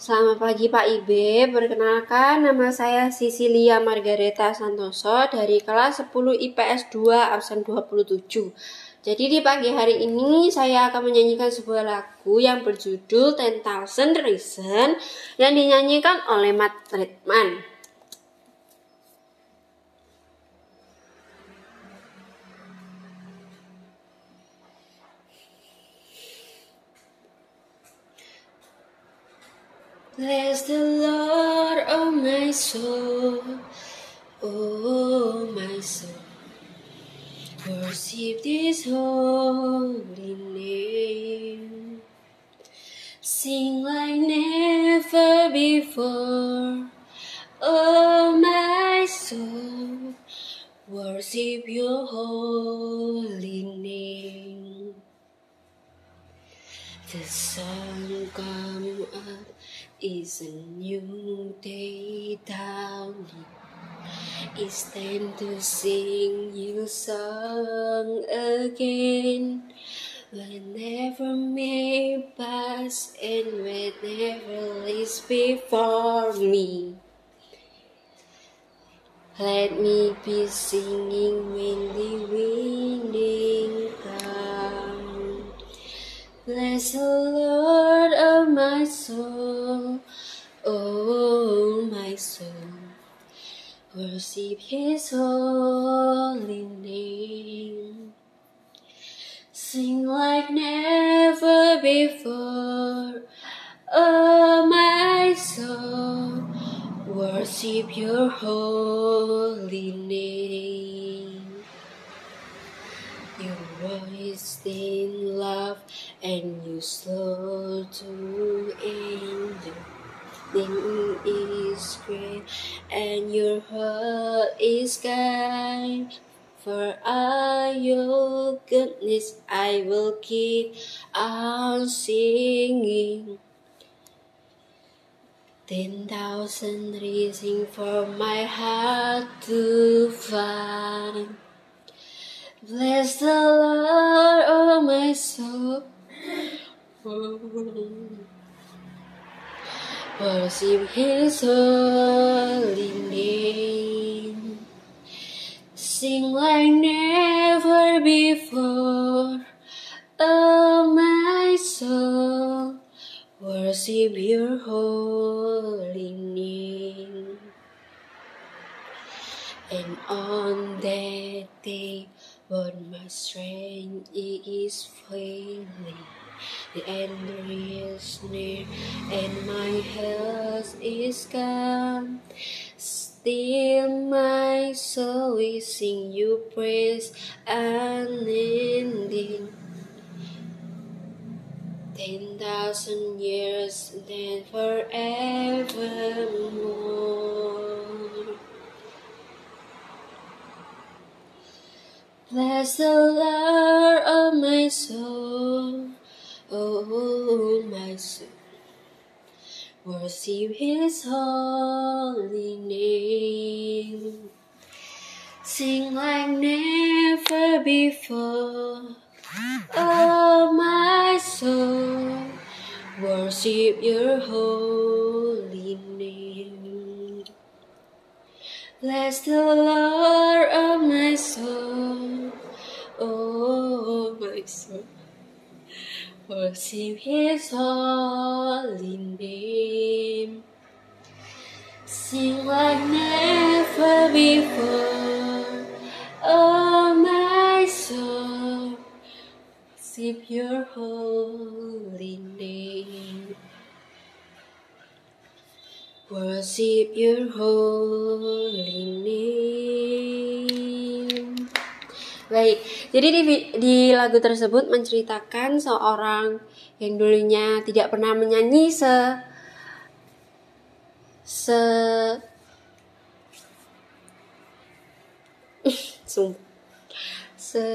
Selamat pagi Pak Ibe, perkenalkan nama saya Sisilia Margareta Santoso dari kelas 10 IPS 2 absen 27. Jadi di pagi hari ini saya akan menyanyikan sebuah lagu yang berjudul 10,000 Reason yang dinyanyikan oleh Matt Redman. Bless the Lord, oh my soul, oh my soul. Worship this holy name. Sing like never before, oh my soul. Worship your holy name. The sun come up is a new day dawning. It's time to sing your song again. Whenever may pass and whenever is before me. Let me be singing when soul. Worship His holy name. Sing like never before, oh my soul. Worship Your holy name. Your voice in love and you slow to anger. And your heart is kind. For all your goodness I will keep on singing. Ten thousand reasons for my heart to find. Bless the Lord, oh my soul. Worship His holy name. Sing like never before, oh my soul. Worship Your holy name. And on that day, when my strength is failing, the end is near, and my health is gone. Still, my soul will sing you praise unending. Ten thousand years, then forevermore. Bless the Lord, oh my soul, oh my soul. Worship His holy name. Sing like never before, oh my soul. Worship Your holy name. Bless the Lord, Worship His holy name. Sing like never before, oh my soul. Worship Your holy name. Worship Your holy name. Baik, jadi di, di lagu tersebut menceritakan seorang yang dulunya tidak pernah menyanyi se se se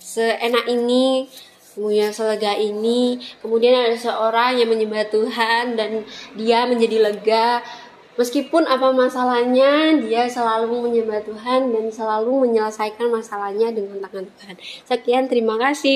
seenak ini kemudian selega ini kemudian ada seorang yang menyembah Tuhan dan dia menjadi lega meskipun apa masalahnya dia selalu menyembah Tuhan dan selalu menyelesaikan masalahnya dengan tangan Tuhan. Sekian terima kasih